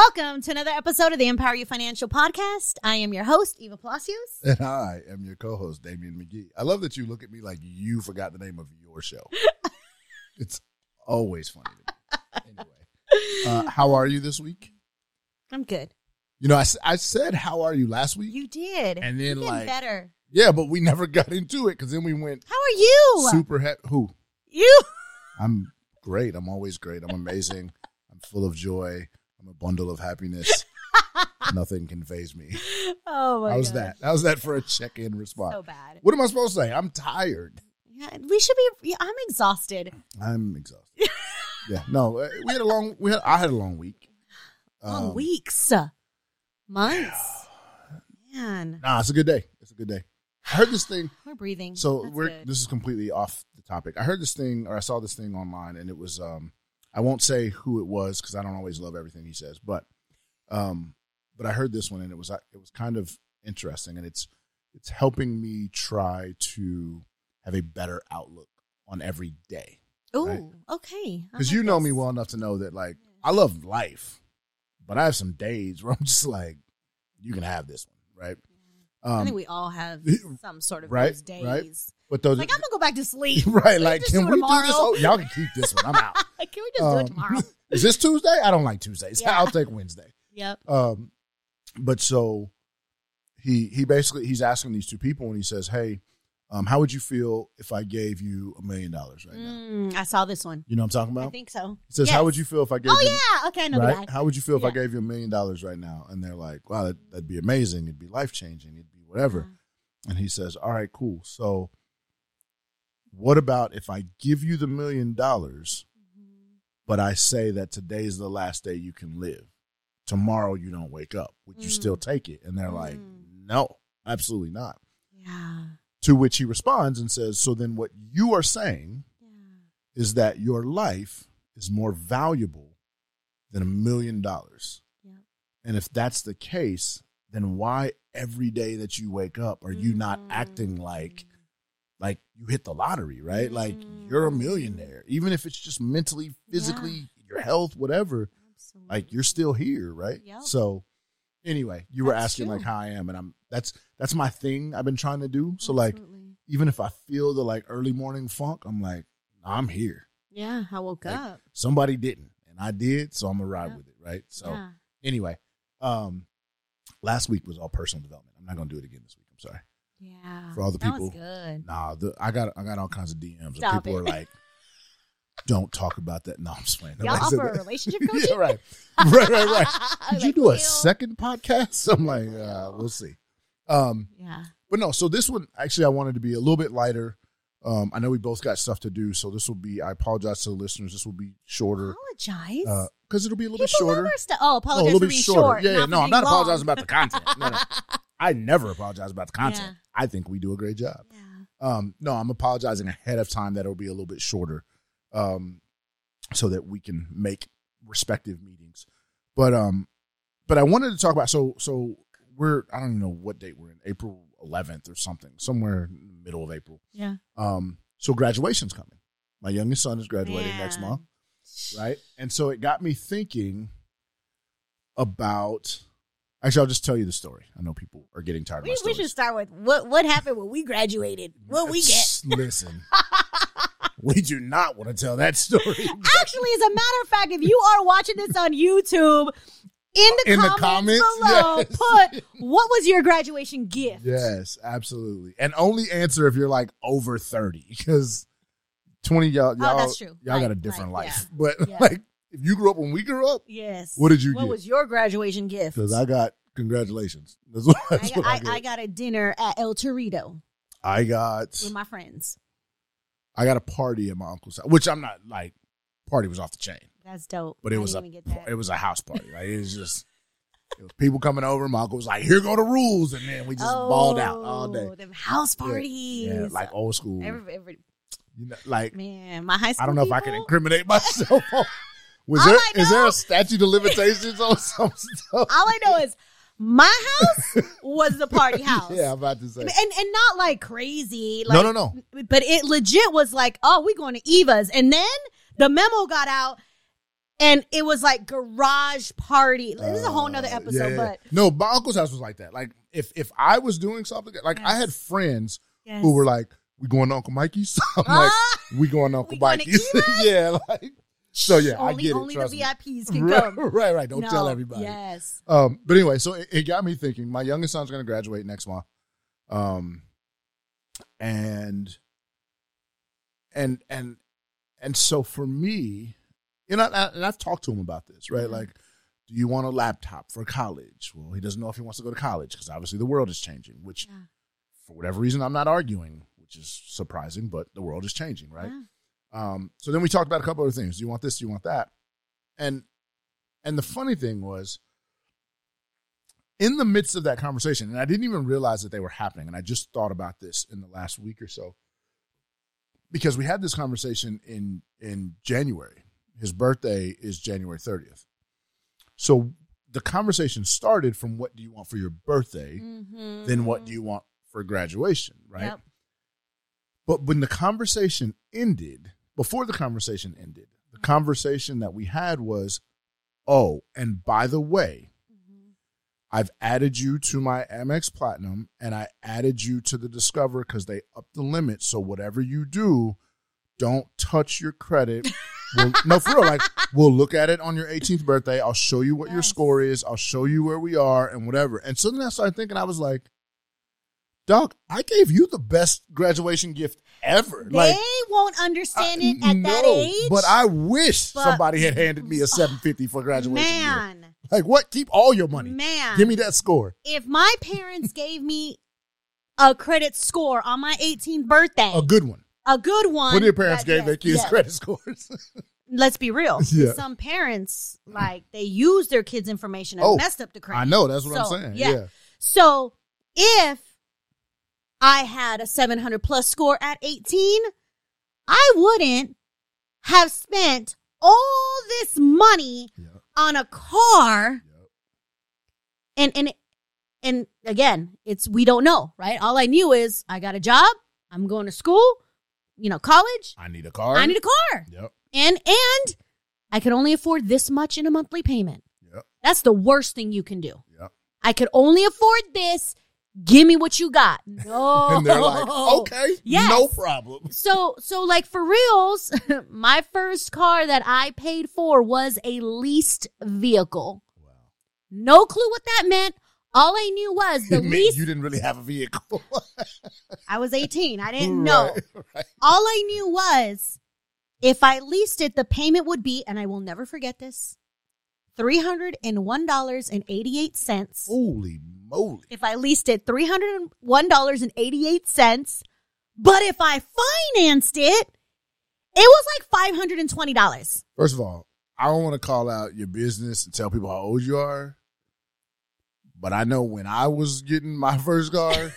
Welcome to another episode of the Empower You Financial Podcast. I am your host, Eva Palacios. And I am your co-host, Damian McGee. I love that you look at me like you forgot the name of your show. it's always funny. To me. Anyway, uh, how are you this week? I'm good. You know, I, I said how are you last week, You did. and then like better. yeah, but we never got into it because then we went How are you? super. He- who? you. I'm great. I'm always great. I'm amazing. I'm full of joy. I'm a bundle of happiness. Nothing conveys me. Oh my How's gosh. that? How's that for a check-in response? So bad. What am I supposed to say? I'm tired. Yeah, we should be. I'm exhausted. I'm exhausted. yeah, no, uh, we had a long. We had. I had a long week. Long Um, weeks, months. Man, Nah, it's a good day. It's a good day. I heard this thing. we're breathing. So That's we're. good. This is completely off the topic. I heard this thing, or I saw this thing online, and it was. um I won't say who it was because I don't always love everything he says, but, um, but I heard this one, and it was. It was kind of interesting, and it's. It's helping me try to have a better outlook on every day. Oh, right? okay. Because you know me well enough to know that like I love life, but I have some days where I'm just like, you can have this one, right? I Um, think we all have some sort of right, those days. right. But those, Like I'm gonna go back to sleep. right? Like, can do we it do this? Oh, y'all can keep this one. I'm out. Like, can we just do it Um, tomorrow? Is this Tuesday? I don't like Tuesdays. Yeah. I'll take Wednesday. Yep. Um, but so he he basically he's asking these two people and he says, "Hey, um, how would you feel if I gave you a million dollars right now?" Mm, I saw this one. You know what I'm talking about? I think so. He says, Yes. "How would you feel if I gave Oh you?" yeah. Okay, I know right? How would you feel if I gave you a million dollars right now? And they're like, wow, that, that'd be amazing. It'd be life changing. It'd be whatever. And he says, all right, cool. So, what about if I give you the million dollars, but I say that today's the last day you can live? Tomorrow you don't wake up. Would you Mm. still take it? And they're like, Mm. no, absolutely not. Yeah. To which he responds and says, so then what you are saying Yeah. is that your life is more valuable than a million dollars. And if that's the case, then why every day that you wake up are you not acting like like you hit the lottery, right? Like you're a Mm. millionaire. Even if it's just mentally, physically, your health, whatever, Absolutely. like you're still here, right? Yep. So anyway, you were asking true. like how I am and I'm that's that's my thing I've been trying to do. So like even if I feel the like early morning funk, I'm like, I'm here yeah, I woke like, up. somebody didn't and i did so i'm gonna ride Yeah. with it right so yeah. anyway um last week was all personal development i'm not gonna do it again this week i'm sorry Yeah. For all the that people- was good. nah the, i got i got all kinds of dms Stop people it. are like don't talk about that no i'm just playing Y'all offer a that. relationship coaching? yeah right right right right did you do a second podcast i'm like uh, we'll see um Yeah. but no so this one actually i wanted to be a little bit lighter um i know we both got stuff to do so this will be i apologize to the listeners this will be shorter Apologize. because it'll be a little People bit shorter stuff. Oh, apologize a little bit shorter. short. Yeah, yeah, no, I'm not long. apologizing about the content. No, no. I never apologize about the content. I think we do a great job. Yeah. Um, no, I'm apologizing ahead of time that it'll be a little bit shorter, um, so that we can make respective meetings. But um, but I wanted to talk about so so we're I don't even know what date we're in April 11th or something somewhere in the middle of April. Yeah. Um, so graduation's coming. My youngest son is graduating next month right? And so it got me thinking about. Actually, I'll just tell you the story. I know people are getting tired of We, my we stories. should start with what what happened when we graduated. What we get. Listen, we do not want to tell that story. Actually, as a matter of fact, if you are watching this on YouTube, in the, In the comments, comments, below, yes. put what was your graduation gift? yes, absolutely. And only answer if you're like over thirty, because twenty y'all, y'all, Oh, that's true. y'all got a different right, life. But Yeah. like, if you grew up when we grew up, Yes. What did you What get? was your graduation gift? because I got congratulations. That's what, I got, what I, I, got. I got a dinner at El Torito I got with my friends. I got a party at my uncle's house, which I'm not like party was off the chain, That's dope. but it was a didn't even get that. it was a house party. Like it was just it was people coming over. My uncle was like, "Here go the rules," and then we just balled out all day. Oh, Them house Yeah, parties. Yeah, like old school. every, every you know, like man, my high school. I don't know if I can incriminate myself. Was All there I is there a statute of limitations on some stuff? All I know is my house was the party house. yeah, I'm about to say. And and not like crazy. no, Like, no, no. But it legit was like, oh, we going to Eva's. And then the memo got out. and it was like garage party. This is a whole nother Uh, episode, yeah, but no, my uncle's house was like that. Like if if I was doing something, like I had friends yes. who were like, "We going to Uncle Mikey's?" I'm like, Ah, "We going to Uncle We going to Mikey's?" yeah, like so. Yeah, I only, get it. Only the me. VIPs can right, come. right, right. Don't tell everybody. Yes. Um, but anyway, so it, it got me thinking. My youngest son's going to graduate next month, um, and and and and so for me, you know, and I've talked to him about this, right? Mhm. Like, do you want a laptop for college? Well, he doesn't know if he wants to go to college because obviously the world is changing. Which, Yeah. for whatever reason, I'm not arguing, which is surprising, but the world is changing, right? Yeah. Um, so then we talked about a couple other things. Do you want this? Do you want that? And and the funny thing was, in the midst of that conversation, and I didn't even realize that they were happening, and I just thought about this in the last week or so, because we had this conversation in in January. His birthday is January thirtieth, so the conversation started from what do you want for your birthday, Mhm. then what do you want for graduation, right? Yep. But when the conversation ended, before the conversation ended, the conversation that we had was, oh, and by the way, Mhm. I've added you to my Amex Platinum and I added you to the Discover because they upped the limit. So whatever you do, don't touch your credit. We'll, no, for real. Like we'll look at it on your 18th birthday. I'll show you what your score is. I'll show you where we are and whatever. And so then I started thinking, I was like, Doc, I gave you the best graduation gift ever. They like won't understand it I- at that age. But I wish But- somebody had handed me a 750 for graduation. gift. man, Like what? Keep all your money. man. Give me that score. if my parents gave me a credit score on my 18th birthday, A good one. a good one. What your parents that- gave yes, their kids yes. credit scores. Let's be real. Yeah. Some parents like they use their kids' information and Oh, messed up the credit. I know. That's what So, I'm saying. yeah. Yeah. So if I had a 700 plus score at 18, I wouldn't have spent all this money Yeah. on a car. Yep. And and and again, it's we don't know, right? All I knew is I got a job, I'm going to school, you know, college. I need a car. I need a car. Yep. And and I could only afford this much in a monthly payment. Yep. That's the worst thing you can do. Yep. I could only afford this. Give me what you got. No. And they're like, okay, Yes. no problem. So so like for reals, my first car that I paid for was a leased vehicle. Wow. No clue what that meant. All I knew was the lease. you didn't really have a vehicle. I was 18. I didn't know. Right, right. All I knew was if I leased it, the payment would be, and I will never forget this, $301.88. Holy moly. If I leased it, $301.88. But if I financed it, it was like $520. First of all, I don't want to call out your business and tell people how old you are. But I know when I was getting my first car,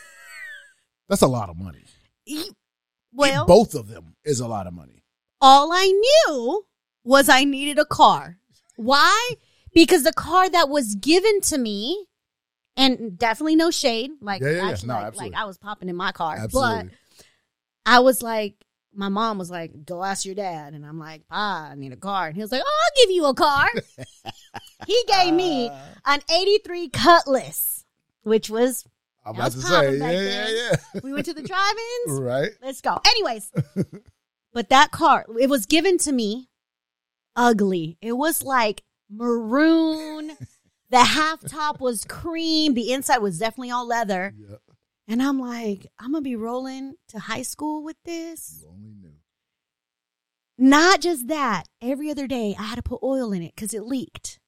that's a lot of money. Well, both of them is a lot of money. all I knew was I needed a car. Why? Because the car that was given to me, and definitely no shade, like, Yeah, yeah, yeah. actually, No, like, absolutely. like I was popping in my car, Absolutely. but I was like, my mom was like, "Go ask your dad," and I'm like, "Pa, I need a car," and he was like, "Oh, I'll give you a car." he gave me Uh, an '83 Cutlass, which was I'm That about to was say, popping yeah, back yeah, then. yeah. we went to the drive-ins. right. Let's go. Anyways, but that car, it was given to me ugly. It was like maroon. the half top was cream. The inside was definitely all leather. Yeah, And I'm like, I'm going to be rolling to high school with this. you only knew. Not just that, every other day I had to put oil in it because it leaked.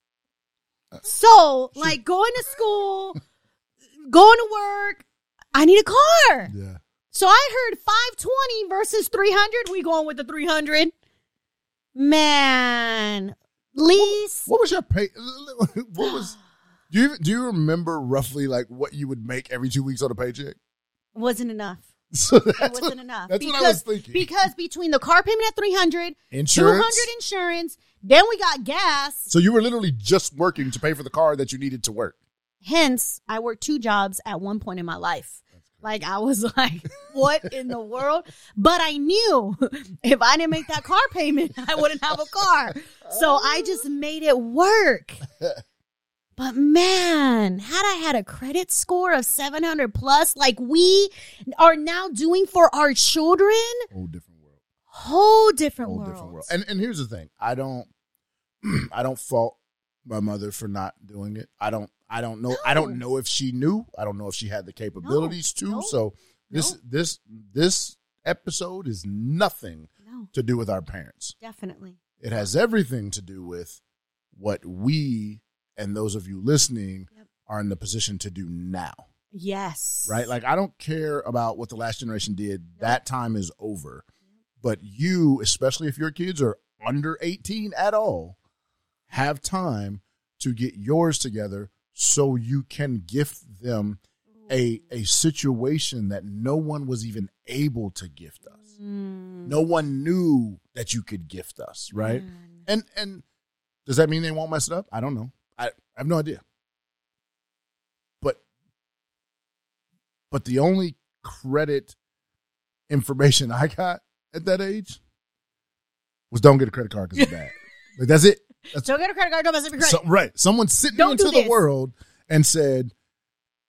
Uh, So, like going to school, going to work, I need a car. Yeah. So I heard 520 versus 300. We going with the 300. Man, lease. What was your pay? What was? Do you do you remember roughly like what you would make every two weeks on a paycheck? Wasn't enough. So It wasn't what, enough. that's because, what I was thinking. Because between the car payment at 300, Insurance. 200 insurance, then we got gas. So you were literally just working to pay for the car that you needed to work. Hence, I worked two jobs at one point in my life. Like I was like, what in the world? But I knew if I didn't make that car payment, I wouldn't have a car. So I just made it work. But man, had I had a credit score of 700 plus, like we are now doing for our children, Whole different world. whole different Whole world. different world. And and here's the thing. I don't I don't fault my mother for not doing it. I don't I don't know I don't know if she knew. I don't know if she had the capabilities to. No. So this No. this this episode is nothing no, to do with our parents. definitely. It has everything to do with what we and those of you listening Yep. are in the position to do now. Yes. Right? Like I don't care about what the last generation did. That time is over. But you, especially if your kids are under 18 at all, have time to get yours together so you can gift them a a situation that no one was even able to gift us. Mm, No one knew that you could gift us, right? man. And and does that mean they won't mess it up? I don't know. I, I have no idea. But but the only credit information I got at that age was don't get a credit card because it's bad. Like that's it. That's Don't get a credit card. Don't mess up your credit. so, right. Someone sitting Don't into the world and said,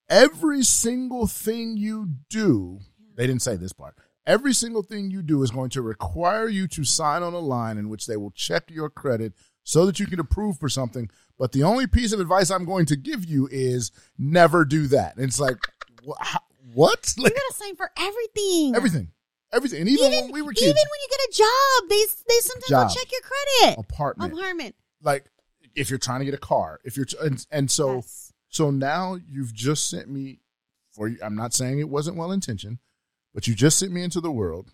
every single thing you do, they didn't say this part. Every single thing you do is going to require you to sign on a line in which they will check your credit so that you can approve for something. But the only piece of advice I'm going to give you is never do that. And it's like, wh- what? you Like gotta sign for everything. everything, everything. And even, Even when we were even when you get a job, they they sometimes Job. will check your credit. apartment, Apartment. Like if you're trying to get a car, if you're, and, and so. yes. So now you've just sent me for you. I'm not saying it wasn't well intentioned, but you just sent me into the world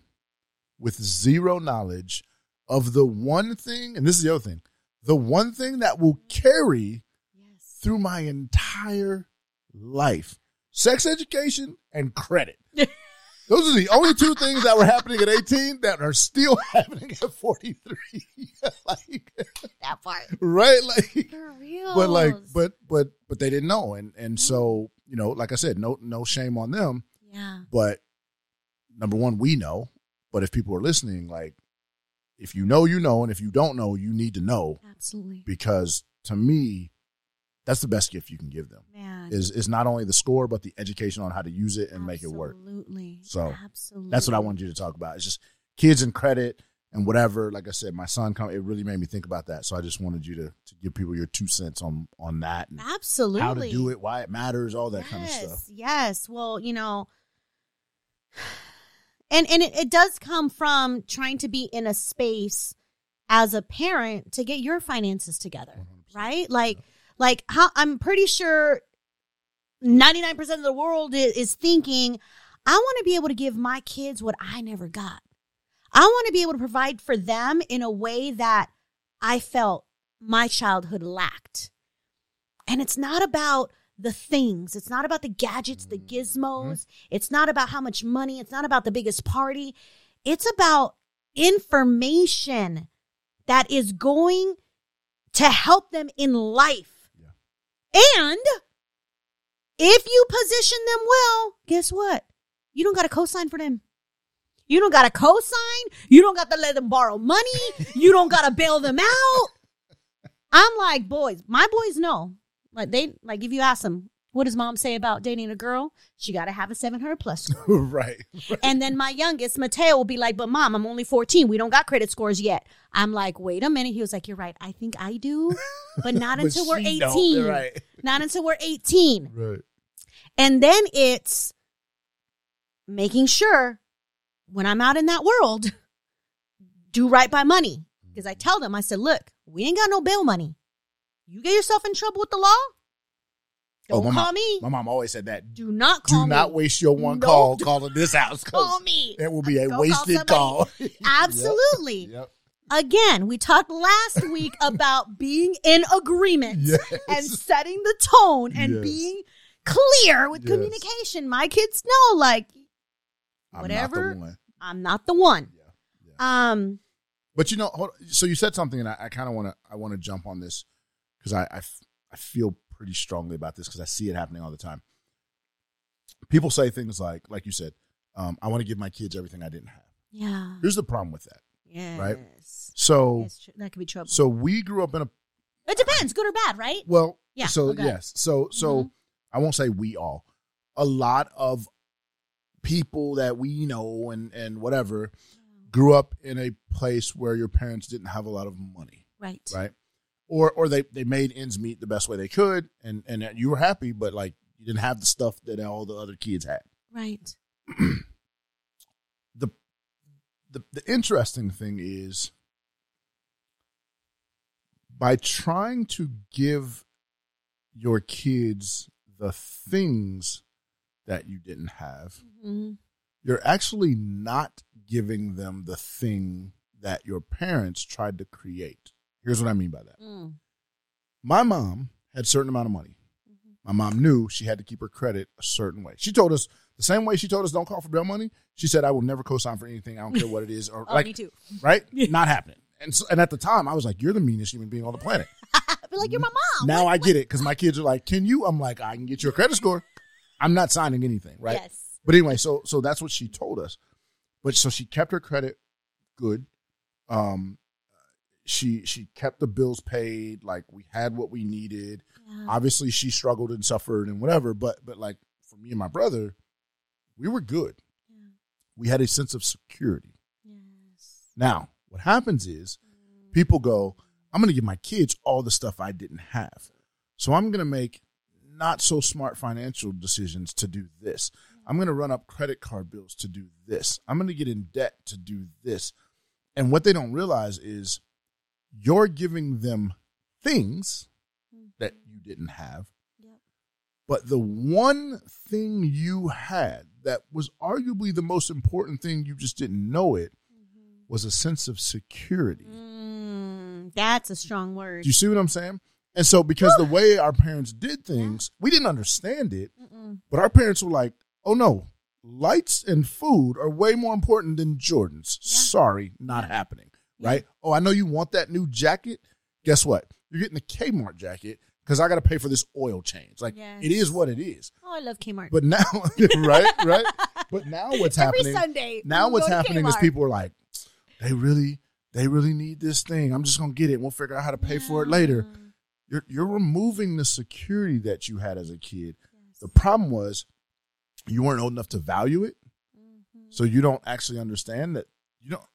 with zero knowledge of the one thing, and this is the other thing, the one thing that will carry Yes. through my entire life sex education and credit. Those are the only two things that were happening at 18 that are still happening at 43. like, That part. right? Like, real. but like but but but they didn't know and and so you know like i said no no shame on them yeah. but number one we know but if people are listening like if you know you know and if you don't know you need to know Absolutely. because to me that's the best gift you can give them Man. is is not only the score but the education on how to use it and make it work Absolutely. So, Absolutely. that's what i wanted you to talk about it's just kids and credit and whatever like i said my son come it really made me think about that so i just wanted you to to give people your two cents on on that and Absolutely. how to do it, why it matters, all that kind of stuff. Yes. Well, you know, and and it, it does come from trying to be in a space as a parent to get your finances together, 100%. right? Like, like how I'm pretty sure ninety nine percent of the world is, is thinking, I want to be able to give my kids what I never got. I want to be able to provide for them in a way that I felt my childhood lacked. And it's not about the things. It's not about the gadgets, the mm-hmm. gizmos. It's not about how much money. It's not about the biggest party. It's about information that is going to help them in life. And if you position them well, guess what? You don't got to co-sign for them. You don't got to co-sign. You don't got to let them borrow money. You don't got to bail them out. I'm like, boys, my boys know. Like they like if you ask them, what does mom say about dating a girl? She got to have a 700 plus score. right. and then my youngest, Mateo, will be like, but mom, I'm only 14. We don't got credit scores yet. I'm like, wait a minute. He was like, you're right. I think I do, but not But until we're 18. Right. Not until we're 18. Right. And then it's making sure when I'm out in that world, do right by money. Because I tell them, I said, look, we ain't got no bail money. You get yourself in trouble with the law, don't my call mom, me. My mom always said that. do not call Do me. not waste your one No, call calling this house. call me. It will be a Go wasted somebody. call. Absolutely. Yep. Again, we talked last week about being in agreement Yes. and setting the tone and Yes. being clear with Yes. communication. My kids know, like, I'm Whatever. Not the one. I'm not the one. Yeah. Yeah. Um, But you know, hold, so you said something, and I, I kind of want to. I want to jump on this because I I feel pretty strongly about this because I see it happening all the time. people say things like, like you said, um, I want to give my kids everything I didn't have. Yeah. Here's the problem with that. Yes. Right. So, that could be trouble. so we grew up in a it depends, good or bad, right? well, Yeah, So okay. yes, so so Mhm. I won't say we all. A lot of people that we know and and whatever grew up in a place where your parents didn't have a lot of money, Right. right? Or or they they made ends meet the best way they could, and and you were happy, but like you didn't have the stuff that all the other kids had. Right. the the the interesting thing is by trying to give your kids the things that you didn't have Mhm. you're actually not giving them the thing that your parents tried to create here's what i mean by that Mm. my mom had a certain amount of money Mhm. my mom knew she had to keep her credit a certain way. She told us the same way she told us don't call for bail money. She said I will never co-sign for anything. I don't care what it is, or Oh, like me too. right, not happening. And so, and at the time, I was like, "You're the meanest human being on the planet." Feel like you're my mom. now What- I get it because my kids are like, "Can you?" I'm like, "I can get you a credit score." I'm not signing anything, right? Yes. But anyway, so so that's what she told us. But so she kept her credit good. Um, she she kept the bills paid. Like we had what we needed Yeah. obviously she struggled and suffered and whatever but but like for me and my brother we were good Yeah. we had a sense of security Yes. now what happens is mm. people go i'm going to give my kids all the stuff i didn't have so i'm going to make not so smart financial decisions to do this i'm going to run up credit card bills to do this i'm going to get in debt to do this and what they don't realize is you're giving them things that you didn't have Yep. but the one thing you had that was arguably the most important thing, you just didn't know it, was a sense of security. Mm, that's a strong word. Do you see what I'm saying? And so, because the way our parents did things, we didn't understand it, Mm-mm. but our parents were like, oh no, lights and food are way more important than Jordans. Yeah. Sorry, not happening. Right? Oh, I know you want that new jacket. Guess what? You're getting the Kmart jacket because I got to pay for this oil change. Like, Yes. it is what it is. Oh, I love Kmart. But now, right, right. But now what's Every happening? Sunday. Now what's happening is people are like, they really, they really need this thing. I'm just gonna get it. We'll figure out how to pay for it later. You're you're removing the security that you had as a kid. Yes. The problem was you weren't old enough to value it, Mhm. so you don't actually understand that you don't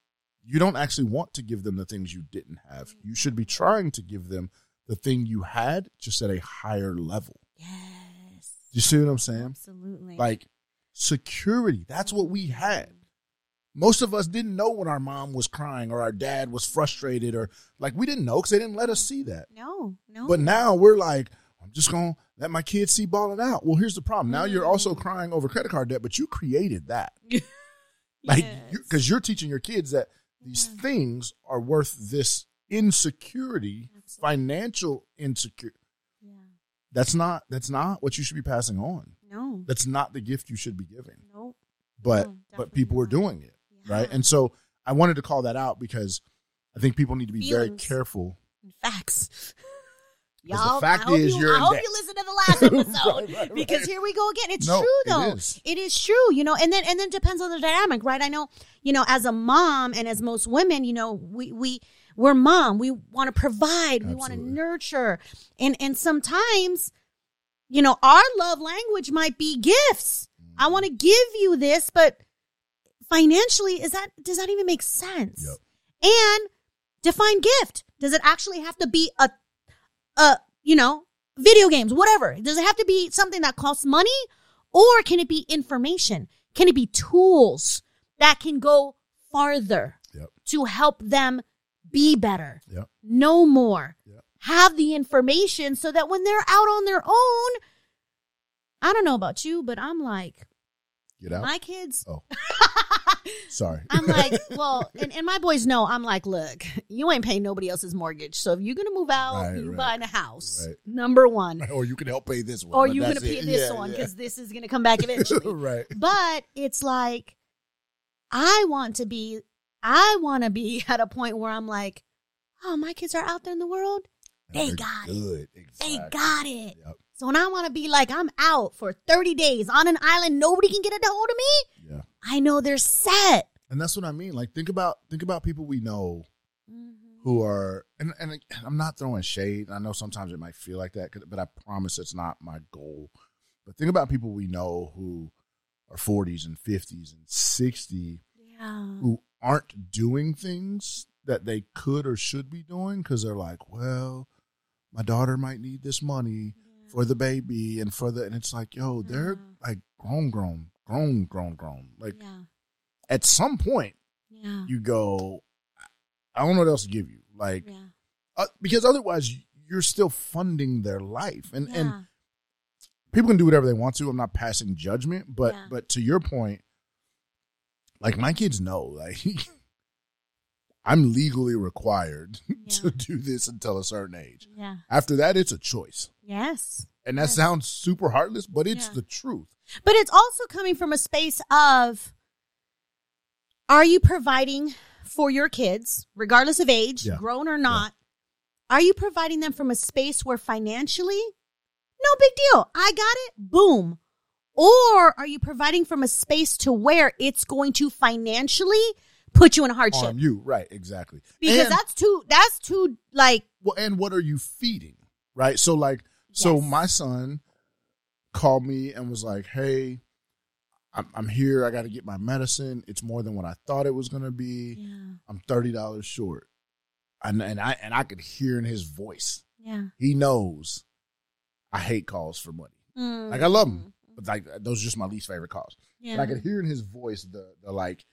you don't actually want to give them the things you didn't have. You should be trying to give them the thing you had just at a higher level. Yes. You see what I'm saying? Absolutely. Like security. That's what we had. Most of us didn't know when our mom was crying or our dad was frustrated or like we didn't know because they didn't let us see that. No, no. But now we're like, I'm just gonna let my kids see balling out. Well, here's the problem. Now you're also Mm. crying over credit card debt, but you created that. Like Yes. because you're teaching your kids that these Yeah. things are worth this insecurity, Absolutely. financial insecurity. Yeah. That's not that's not what you should be passing on. No. That's not the gift you should be giving. No. But No, but people are doing it. right? And so I wanted to call that out because I think people need to be very Feelings. careful. Facts. 'Cause the Y'all, fact I hope is you, I hope you listen to the last episode Right, right, because here we go again. It's No, true though. is. it is true, you know, and then and then depends on the dynamic, right? I know, you know, as a mom and as most women, you know, we we we're mom. We want to provide, we want to nurture. And and sometimes, you know, our love language might be gifts. I want to mm. give you this, but financially, is that does that even make sense? Yep. And define gift. Does it actually have to be a a you know, video games, whatever. Does it have to be something that costs money or can it be information? Can it be tools that can go farther Yep. to help them be better, Yep. know more, Yep. have the information so that when they're out on their own, I don't know about you, but I'm like, Get out. my kids, Oh, sorry. I'm like, well, and, and my boys know I'm like, look, you ain't paying nobody else's mortgage. So if you're gonna move out, Right, you right, buying a house. right. Number one. or you can help pay this one. Or you're gonna pay it. this Yeah, one yeah. because this is gonna come back eventually. right. but it's like I want to be I want to be at a point where I'm like, oh, my kids are out there in the world. They They're got it. They got it. So So when I want to be like, I'm out for 30 days on an island, nobody can get a hold of me. Yeah. I know they're set. And that's what I mean. Like think about think about people we know Mm-hmm. who are and and I'm not throwing shade. I know sometimes it might feel like that, but I promise it's not my goal. But think about people we know who are 40s and 50s and 60 Yeah. who aren't doing things that they could or should be doing because they're like, well, my daughter might need this money for the baby and for the and it's like, yo, they're like grown, grown, grown, grown, grown. Like Yeah. at some point, Yeah. you go, I don't know what else to give you, like Yeah. uh, because otherwise you're still funding their life, and and people can do whatever they want to. I'm not passing judgment, but but to your point, like my kids know, like I'm legally required to do this until a certain age. Yeah. After that, it's a choice, Yes. and that Yes. sounds super heartless, but it's Yeah. the truth. But it's also coming from a space of are you providing for your kids, regardless of age, Yeah. grown or not? Are you providing them from a space where financially, no big deal, I got it, boom. Or are you providing from a space to where it's going to financially put you in a hardship? On you, right? Exactly. because And- that's too, that's too, like, Well, and what are you feeding? Right. So, like, so my son called me and was like, "Hey, I'm, I'm here. I got to get my medicine. It's more than what I thought it was going to be. yeah, I'm thirty dollars short." And and I and I could hear in his voice, yeah. he knows I hate calls for money. Like I love them, mm. but like those are just my least favorite calls. Yeah. But I could hear in his voice the the like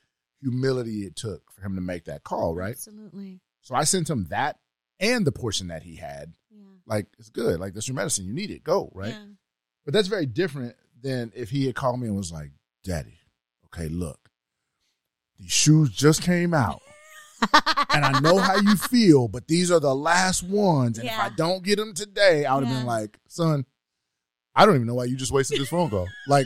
humility it took for him to make that call. Right. Absolutely. So I sent him that and the portion that he had Yeah. like it's good. Like that's your medicine. You need it. Go right. Yeah. But that's very different than if he had called me and was like, "Daddy, okay, look, these shoes just came out, and I know how you feel, but these are the last ones. And if I don't get them today, I would have Yeah. been like, son, I don't even know why you just wasted this phone call. Like."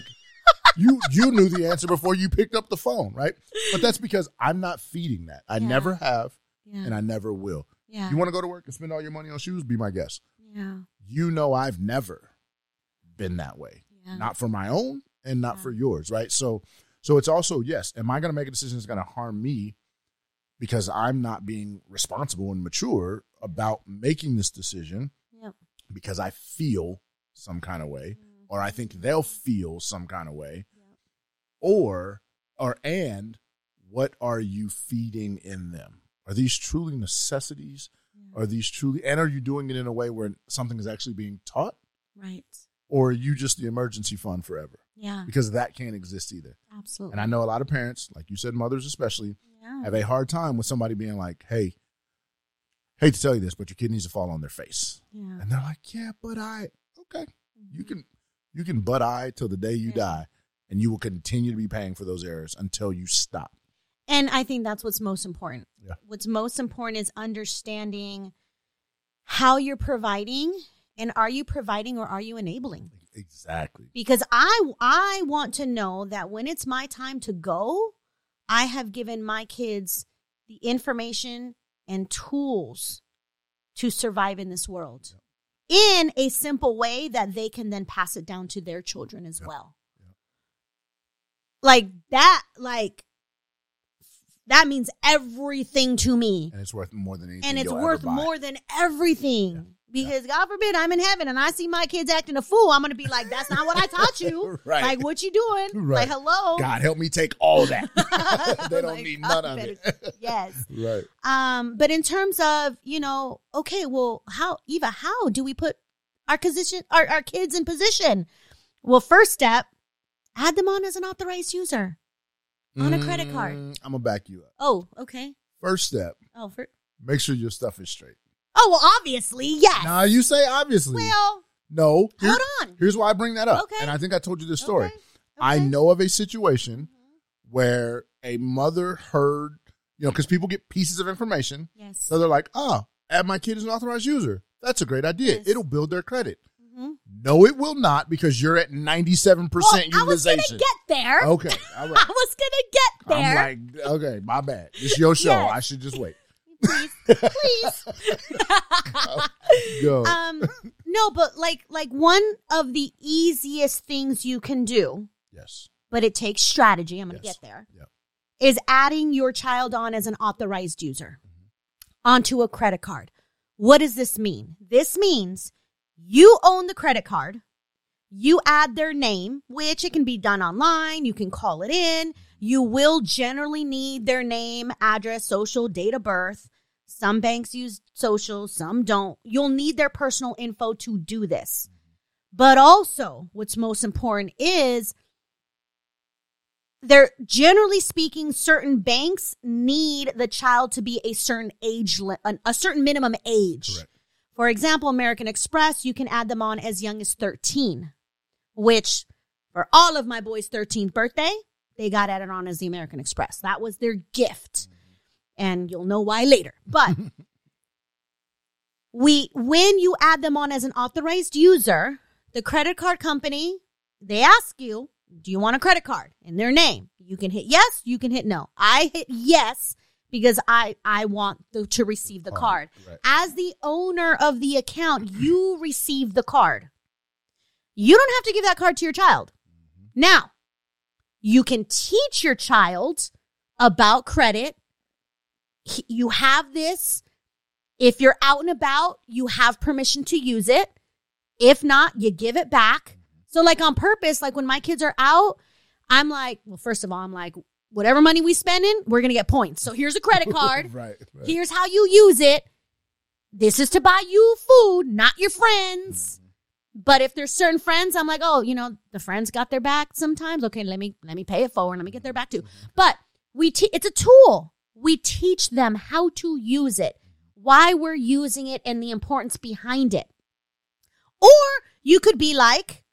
You you knew the answer before you picked up the phone, right? But that's because I'm not feeding that. I Yeah. never have, Yeah. and I never will. yeah. You want to go to work and spend all your money on shoes? Be my guest. yeah. You know I've never been that way. Yeah. Not for my own and not for yours, right? So so it's also, yes, am I gonna make a decision that's gonna harm me because I'm not being responsible and mature about making this decision Yep. because I feel some kind of way, or I think they'll feel some kind of way, Yep. or or and what are you feeding in them? Are these truly necessities? Are these truly and are you doing it in a way where something is actually being taught? Right. Or are you just the emergency fund forever? Yeah. Because that can't exist either. Absolutely. And I know a lot of parents, like you said, mothers especially, yeah. have a hard time with somebody being like, hey, hate to tell you this, but your kid needs to fall on their face. yeah. And they're like, yeah, but I, okay, you mm-hmm. can, you can but I till the day you Mm-hmm. Yeah. die, and you will continue to be paying for those errors until you stop. And I think that's what's most important. Yeah. What's most important is understanding how you're providing and are you providing or are you enabling? Exactly. Because I I want to know that when it's my time to go, I have given my kids the information and tools to survive in this world in a simple way that they can then pass it down to their children as Yeah. well. Yeah. Like that like that means everything to me And it's worth more than anything. and it's worth more than everything. Because God forbid I'm in heaven and I see my kids acting a fool, I'm gonna be like, "That's not what I taught you. Right. Like, what you doing? Right. Like, hello." God help me take all that. they don't Like, need none of better- it. yes. right. Um, but in terms of you know, okay, well, how Eva, how do we put our position, our our kids in position? Well, first step, add them on as an authorized user on a credit card. Mm, I'm gonna back you up. Oh, okay. First step, Oh, for make sure your stuff is straight. Oh, well, obviously, yes. Now you say obviously. well, no. Here- hold on. Here's why I bring that up. Okay. And I think I told you this story. Okay. I know of a situation where a mother heard, you know, because people get pieces of information. Yes. So they're like, oh, add my kid as an authorized user. That's a great idea. Yes. It'll build their credit. Mhm. No, it will not because you're at 97% Well, I was gonna get there. okay. All I was gonna get there. I'm like, okay, my bad. It's your show. Yes. I should just wait. Please, please. Go. um, No, but like like one of the easiest things you can do, Yes. but it takes strategy. I'm going to Yes. get there. Yep. Is adding your child on as an authorized user onto a credit card. What does this mean? This means you own the credit card. You add their name, which it can be done online. You can call it in. You will generally need their name, address, social, date of birth. Some banks use social, some don't. You'll need their personal info to do this. But also, what's most important is they're generally speaking, certain banks need the child to be a certain age, a certain minimum age. Correct. For example, American Express, you can add them on as young as 13, which for all of my boys' 13th birthday, they got added on as the American Express. That was their gift. And you'll know why later. But we when you add them on as an authorized user, the credit card company, they ask you, do you want a credit card in their name? You can hit yes, you can hit no. I hit yes because I I want the, to receive the card. Right. As the owner of the account, you receive the card. You don't have to give that card to your child. Mm-hmm. Now, you can teach your child about credit. He- You have this. If you're out and about, you have permission to use it. If not, you give it back. So, like on purpose, like when my kids are out, I'm like, well, first of all, I'm like, whatever money we spending, we're gonna get points. So here's a credit card. right. right. Here's how you use it. This is to buy you food, not your friends. Mm-hmm. But if there's certain friends, I'm like, oh, you know, the friends got their back sometimes. Okay, let me let me pay it forward. Let me get their back too. Mm-hmm. But we te- it's a tool. We teach them how to use it, why we're using it, and the importance behind it. Or you could be like,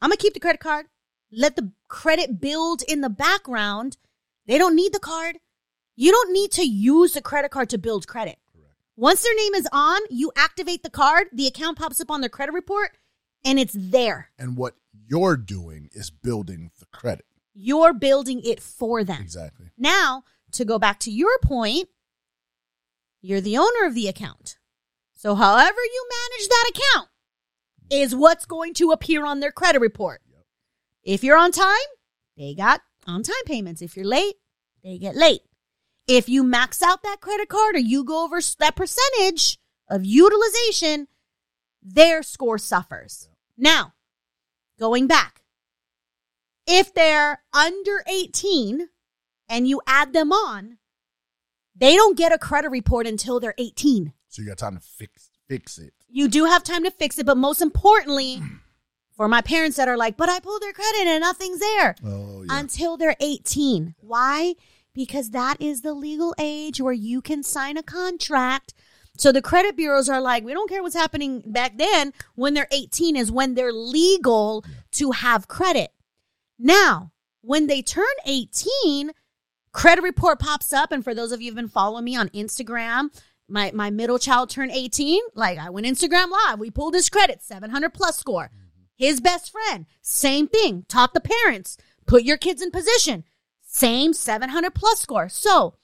I'm gonna keep the credit card. Let the credit build in the background. They don't need the card. You don't need to use the credit card to build credit. Once their name is on, you activate the card, the account pops up on their credit report, and it's there. And what you're doing is building the credit. You're building it for them. Exactly. Now, to go back to your point, you're the owner of the account. So, however you manage that account is what's going to appear on their credit report. If you're on time, they got on time payments. If you're late, they get late. If you max out that credit card or you go over that percentage of utilization, their score suffers. Now, going back, if they're under 18 and you add them on, they don't get a credit report until they're 18. So you got time to fix fix it. You do have time to fix it, but most importantly, for my parents that are like, but I pulled their credit and nothing's there Oh yeah. until they're 18. Why? Because that is the legal age where you can sign a contract. So the credit bureaus are like, we don't care what's happening back then. When they're 18 is when they're legal to have credit. Now, when they turn 18, credit report pops up. And for those of you who've been following me on Instagram, my, my middle child turned 18. Like I went Instagram live. We pulled his credit, 700 plus score. His best friend, same thing. Taught the parents, put your kids in position. Same 700 plus score. So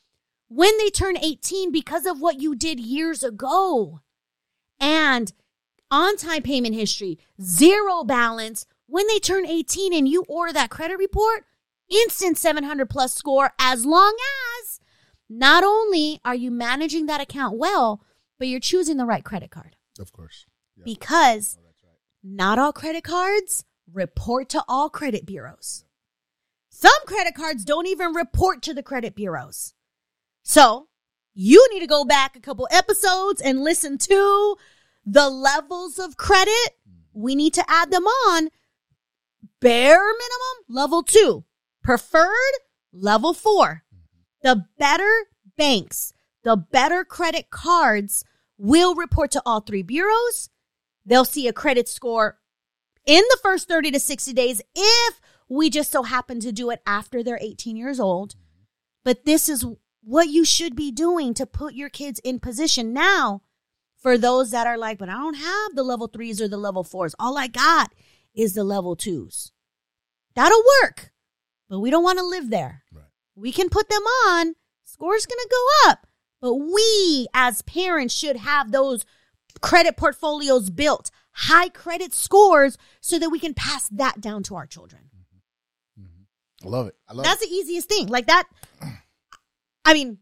when they turn 18, because of what you did years ago and on time payment history, zero balance, when they turn 18 and you order that credit report, instant 700 plus score as long as not only are you managing that account well, but you're choosing the right credit card of course. Because Oh, right. not all credit cards report to all credit bureaus. Some credit cards don't even report to the credit bureaus. So you need to go back a couple episodes and listen to the levels of credit. Mm-hmm. We need to add them on. Bare minimum, level two. Preferred, level four. Mm-hmm. The better banks, the better credit cards will report to all three bureaus. They'll see a credit score in the first 30 to 60 days if we just so happen to do it after they're 18 years old. Mm-hmm. But this is what you should be doing to put your kids in position now for those that are like, but I don't have the level threes or the level fours. All I got is the level twos. That'll work, but we don't want to live there. Right. We can put them on, score's going to go up, but we as parents should have those credit portfolios built. high credit scores so that we can pass that down to our children. Mm-hmm. Mm-hmm. I love it. I love That's the easiest thing. Like that. I mean,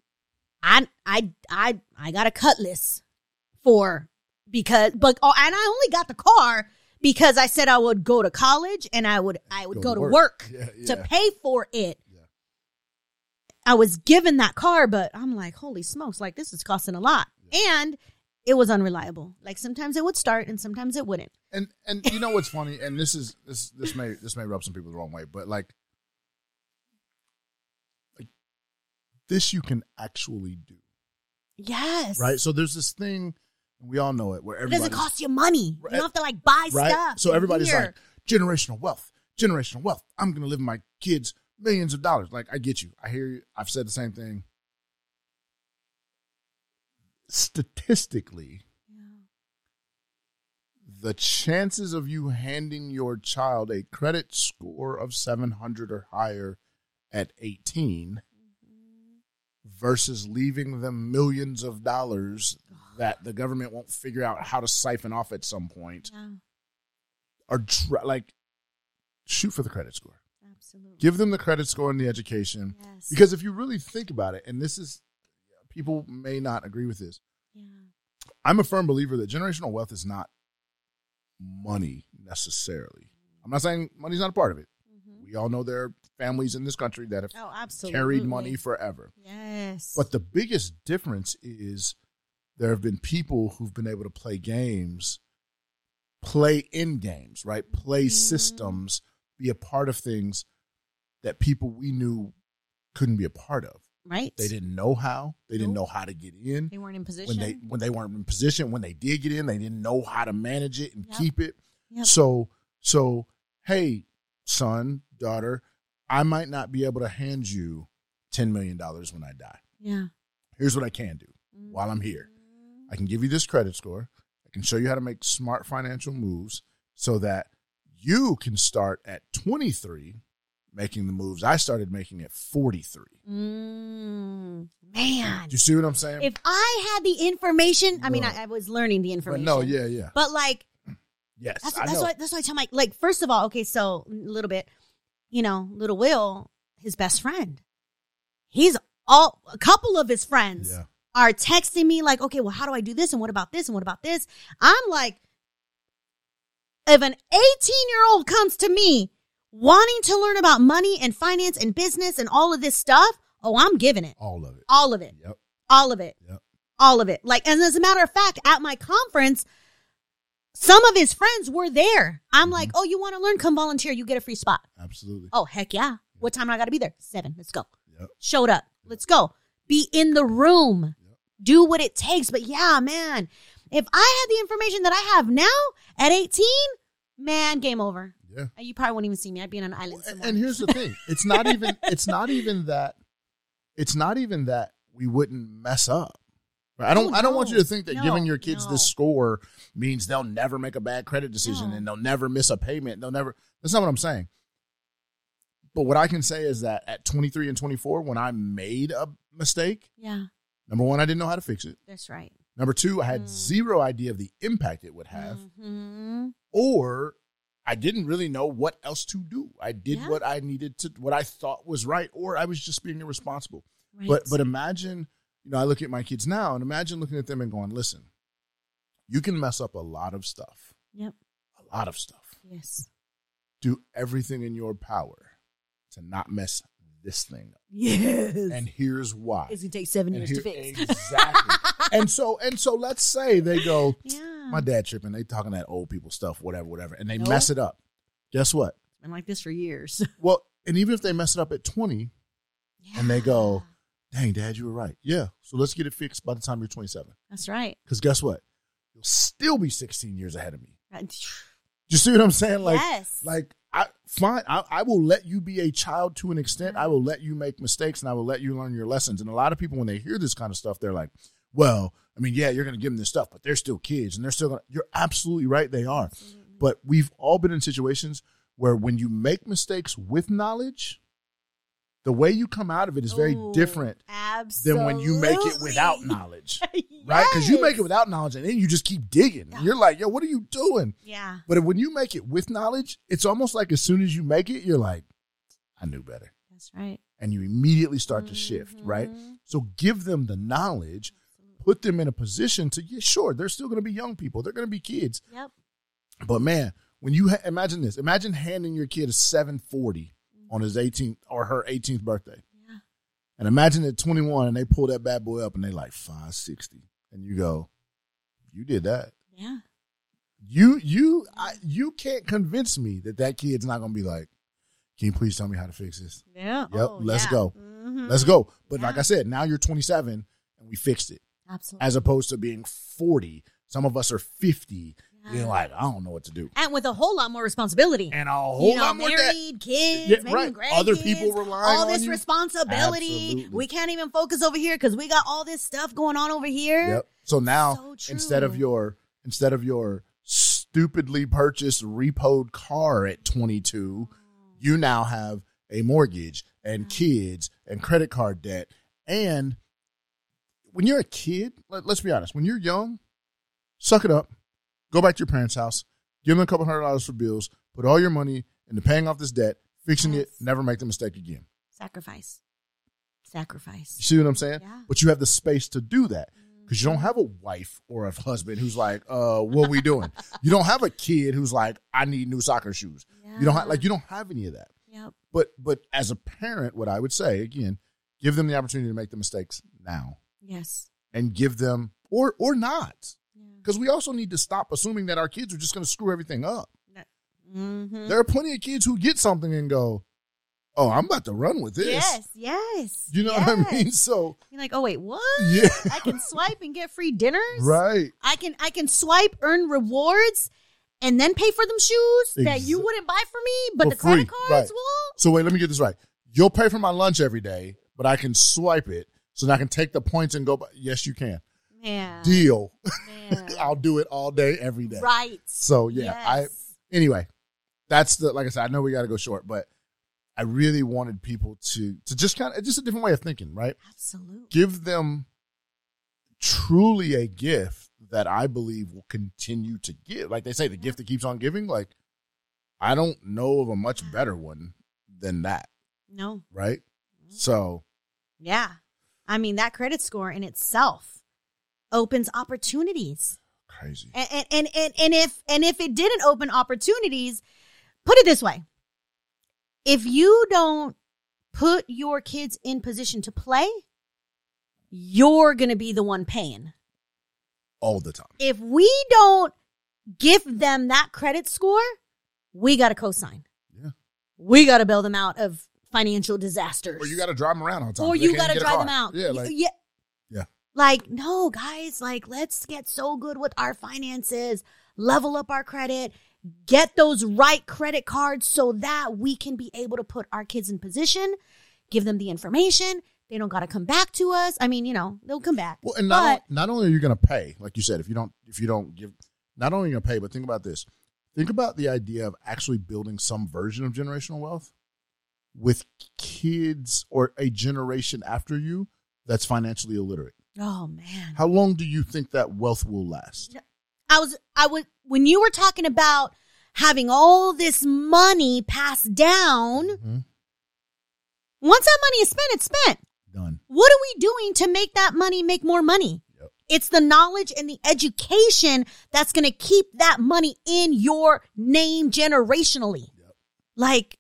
I I I I got a cutlass for because but oh, and I only got the car because I said I would go to college and I would I would go, to work, Yeah, to pay for it. Yeah. I was given that car, but I'm like, holy smokes, like this is costing a lot. And it was unreliable. Like sometimes it would start and sometimes it wouldn't. And and you know what's funny? And this is this this may this may rub some people the wrong way, but like, like this you can actually do, Yes. right? So there's this thing, we all know it, where It everybody doesn't cost you money. Right. You don't have to like buy right. stuff. So everybody's Here. like generational wealth, generational wealth. I'm gonna live my kids millions of dollars. Like I get you. I hear you. I've said the same thing. Statistically, the chances of you handing your child a credit score of 700 or higher at 18 mm-hmm. versus leaving them millions of dollars that the government won't figure out how to siphon off at some point Yeah, are tr- like shoot for the credit score absolutely. give them the credit score and the education Yes. because if you really think about it and this is people may not agree with this yeah. i'm a firm believer that generational wealth is not money necessarily i'm not saying money's not a part of it Mhm. we all know there are families in this country that have Oh, carried money forever Yes. But the biggest difference is there have been people who've been able to play games, play in games, right? Play Mhm. systems, be a part of things that people we knew couldn't be a part of. right. They didn't know how. They didn't know how to get in. They weren't in position. When they when they weren't in position, when they did get in, they didn't know how to manage it and Yep. keep it. Yep. So so hey, son, daughter, I might not be able to hand you ten million dollars when I die. yeah. Here's what I can do while I'm here. I can give you this credit score. I can show you how to make smart financial moves so that you can start at 23 making the moves I started making at 43. Mm, man. Do you see what I'm saying? If I had the information, I mean, No. I, I was learning the but information. no, yeah, yeah. But like, Yes, that's, I that's why that's why I tell my like. First of all, okay, so a little bit, you know, little Will, his best friend, he's all a couple of his friends yeah. Are texting me like, okay, well, how do I do this? And what about this? And what about this? I'm like, if an 18 year old comes to me wanting to learn about money and finance and business and all of this stuff, oh, I'm giving it. All of it. All of it. Yep. All of it. Yep. All of it. Like, and as a matter of fact, at my conference, some of his friends were there. I'm like, mm-hmm. oh, you want to learn? Come volunteer. You get a free spot. Absolutely. Oh, heck yeah. What time do I got to be there? Seven. Let's go. Yep. Showed up. Let's go. Be in the room. Do what it takes. But yeah, man, if I had the information that I have now at 18, man, game over. Yeah. You probably won't even see me. I'd be on an island And, somewhere. and here's the thing. It's not even it's not even that it's not even that we wouldn't mess up. Right? I don't Oh, I don't want you to think that No, giving your kids no. this score means they'll never make a bad credit decision No. and they'll never miss a payment. They'll never That's not what I'm saying. But what I can say is that at 23 and 24 when I made a mistake, yeah, number 1 I didn't know how to fix it. that's right. Number 2 I had Mm. zero idea of the impact it would have Mhm. or I didn't really know what else to do. I did Yeah. what I needed to, what I thought was right, or I was just being irresponsible. Right. But but imagine, you know, I look at my kids now, and imagine looking at them and going, "Listen, you can mess up a lot of stuff, Yep. a lot of stuff. Yes. Do everything in your power to not mess this thing up." Yes. And here's why. it's gonna take seven And years to fix. exactly. and so and so, let's say they go, yeah. "My dad tripping," they talking that old people stuff, whatever, whatever, and they No. mess it up. Guess what? Been like this for years. Well, and even if they mess it up at 20 yeah. and they go, dang, dad, you were right. Yeah. So let's get it fixed by the time you're 27. That's right. Because guess what? You'll still be 16 years ahead of me. Uh, You see what I'm saying? Like, yes. like I fine, I, I will let you be a child to an extent. Mm-hmm. I will let you make mistakes and I will let you learn your lessons. And a lot of people, when they hear this kind of stuff, they're like, well, I mean, yeah, you're going to give them this stuff, but they're still kids and they're still going to, you're absolutely right. They are. Mm-hmm. But we've all been in situations where when you make mistakes with knowledge, the way you come out of it is very Ooh, different than when you make it without absolutely. knowledge. right? Because you make it without knowledge, and then you just keep digging. You're like, yo, what are you doing? Yeah. But when you make it with knowledge, it's almost like as soon as you make it, you're like, I knew better. That's right. And you immediately start to shift, right? Mhm. So give them the knowledge, put them in a position to, yeah, sure, they're still going to be young people, they're going to be kids. Yep. But man, when you ha- imagine this, imagine handing your kid a 740 on his 18th or her 18th birthday. Yeah. And imagine at 21 and they pull that bad boy up and they like 560. And you go, you did that. Yeah. You you I, you can't convince me that that kid's not gonna be like, can you please tell me how to fix this? Yeah. Yep, Oh, let's yeah. go. Mhm. Let's go. But like I said, now you're 27 and we fixed it, Absolutely. as opposed to being 40. Some of us are 50, Yeah. like, I don't know what to do, and with a whole lot more responsibility. and a whole you know, lot more married, kids, Yeah, right. Other people relying on all this responsibility. Absolutely. We can't even focus over here because we got all this stuff going on over here. Yep. So now So instead of your instead of your stupidly purchased repoed car at 22, you now have a mortgage and kids and credit card debt. And when you're a kid, let, us be honest, when you're young, suck it up, go back to your parents' house, give them a couple hundred dollars for bills, put all your money into paying off this debt, fixing it, never make the mistake again. Sacrifice. Sacrifice. You see what I'm saying? Yeah. But you have the space to do that because you don't have a wife or a husband who's like, uh, what are we doing? you don't have a kid who's like, I need new soccer shoes. You don't have like you don't have any of that. Yep. But but as a parent, what I would say again, give them the opportunity to make the mistakes now Yes. and give them or or not. Yeah. Because we also need to stop assuming that our kids are just going to screw everything up. Mm-hmm. There are plenty of kids who get something and go, "Oh, I'm about to run with this." Yes. Yes. You know what I mean? So You're like, oh wait, what? yeah, I can swipe and get free dinners. right. I can I can swipe, earn rewards, and then pay for them shoes that you wouldn't buy for me, but For the credit cards right. will. So wait, let me get this right. You'll pay for my lunch every day, but I can swipe it so that I can take the points and go. Buy. Yes, you can. Man. Deal. man. I'll do it all day, every day. Right. So yeah, I anyway. That's the like I said. I know we got to go short, but I really wanted people to to just kind of just a different way of thinking, right? Absolutely. Give them truly a gift that I believe will continue to give. Like they say, the gift that keeps on giving. Like I don't know of a much better one than that, No. right? Mm-hmm. So Yeah. I mean, that credit score in itself opens opportunities. crazy. And and, and, and, and if and if it didn't open opportunities, put it this way. If you don't put your kids in position to play, you're going to be the one paying. all the time. If we don't give them that credit score, we got to co-sign. Yeah. We got to bail them out of financial disasters. Or you got to drive them around all the time. or They you got to drive them out. Yeah, like yeah. Like, no, guys, like, let's get so good with our finances, level up our credit, get those right credit cards so that we can be able to put our kids in position, give them the information. They don't got to come back to us. I mean, you know, they'll come back. Well, and not, but not only are you going to pay, like you said, if you don't if you don't give, not only are you going to pay, but think about this. Think about the idea of actually building some version of generational wealth with kids or a generation after you that's financially illiterate. Oh man, How long do you think that wealth will last? I was, I would, when you were talking about having all this money passed down, Mhm. once that money is spent, it's spent. Done. What are we doing to make that money make more money? Yep. It's the knowledge and the education that's going to keep that money in your name generationally. Yep. Like,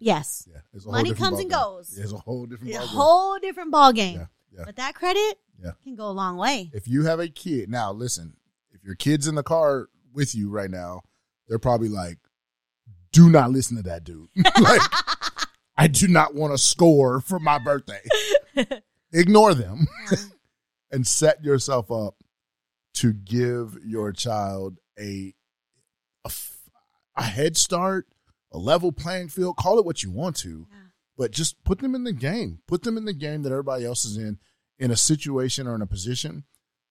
yes, Yeah. It's a whole Money comes and goes. It's a whole different a whole different ball game. Yeah. Yeah. But that credit Yeah. can go a long way. if you have a kid now listen if your kid's in the car with you right now they're probably like do not listen to that dude like i do not want to score for my birthday ignore them and set yourself up to give your child a a head start a level playing field call it what you want to Yeah. but just put them in the game put them in the game that everybody else is in in a situation or in a position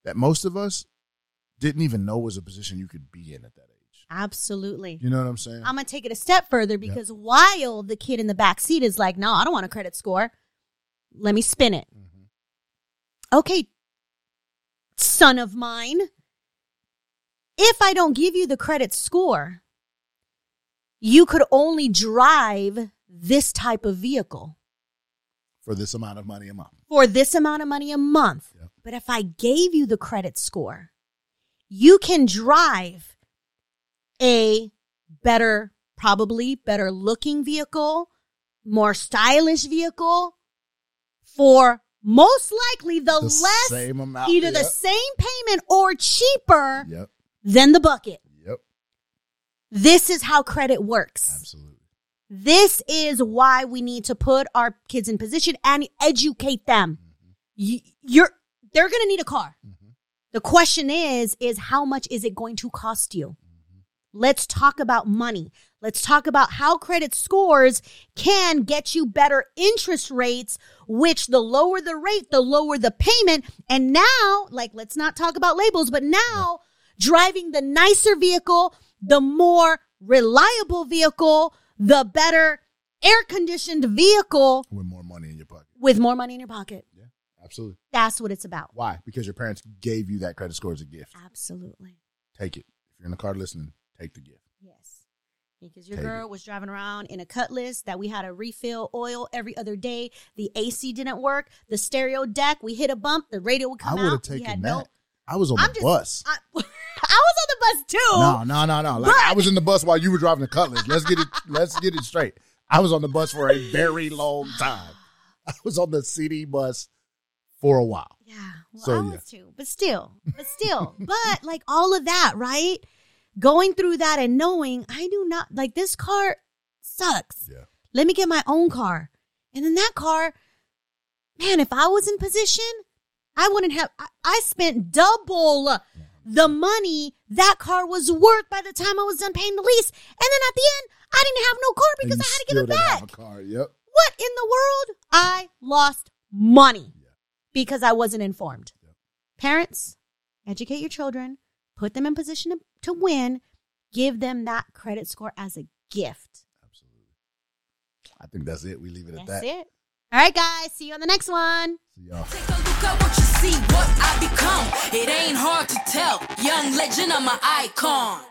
that most of us didn't even know was a position you could be in at that age. Absolutely. You know what I'm saying? I'm going to take it a step further because while the kid in the back seat is like, no, I don't want a credit score, let me spin it. Mm-hmm. Okay, son of mine. If I don't give you the credit score, you could only drive this type of vehicle For this amount of money a month. For this amount of money a month. Yep. But if I gave you the credit score, you can drive a better, probably better looking vehicle, more stylish vehicle for most likely the, The less, same amount. either the same payment or cheaper Yep. than the bucket. Yep. This is how credit works. Absolutely. This is why we need to put our kids in position and educate them. You, you're, they're going to need a car. Mhm. The question is, is how much is it going to cost you? Let's talk about money. Let's talk about how credit scores can get you better interest rates, which the lower the rate, the lower the payment. And now, like, let's not talk about labels, but now driving the nicer vehicle, the more reliable vehicle, the better air conditioned vehicle With more money in your pocket. with more money in your pocket. Yeah. Absolutely. That's what it's about. Why? Because your parents gave you that credit score as a gift. Absolutely. Take it. If you're in the car listening, take the gift. Yes. Because your Take girl was driving around in a cutlass that we had to refill oil every other day. The AC didn't work. The stereo deck, we hit a bump, the radio would come out. I would have taken that. no. I was on I'm the just- bus. I, I was on the bus too. No, no, no, no. Like But- I was in the bus while you were driving the Cutlass. Let's get it. let's get it straight. I was on the bus for a very long time. I was on the CD bus for a while. Yeah. Well, So, I yeah. was too. But still, but still, but like all of that, right? Going through that and knowing I do not like this car sucks. Yeah. Let me get my own car. And in that car, man, if I was in position, I wouldn't have, I, I spent double the money that car was worth by the time I was done paying the lease. And then at the end, I didn't have no car because I had to give it back. have a car. Yep. What in the world? I lost money because I wasn't informed. Parents, educate your children, put them in position to, to win, give them that credit score as a gift. Absolutely. I think that's it. We leave it at That's that. it. All right, guys. See you on the next one. See. Take a look at what you see, what I become. It ain't hard to tell. Young legend, I'm an icon.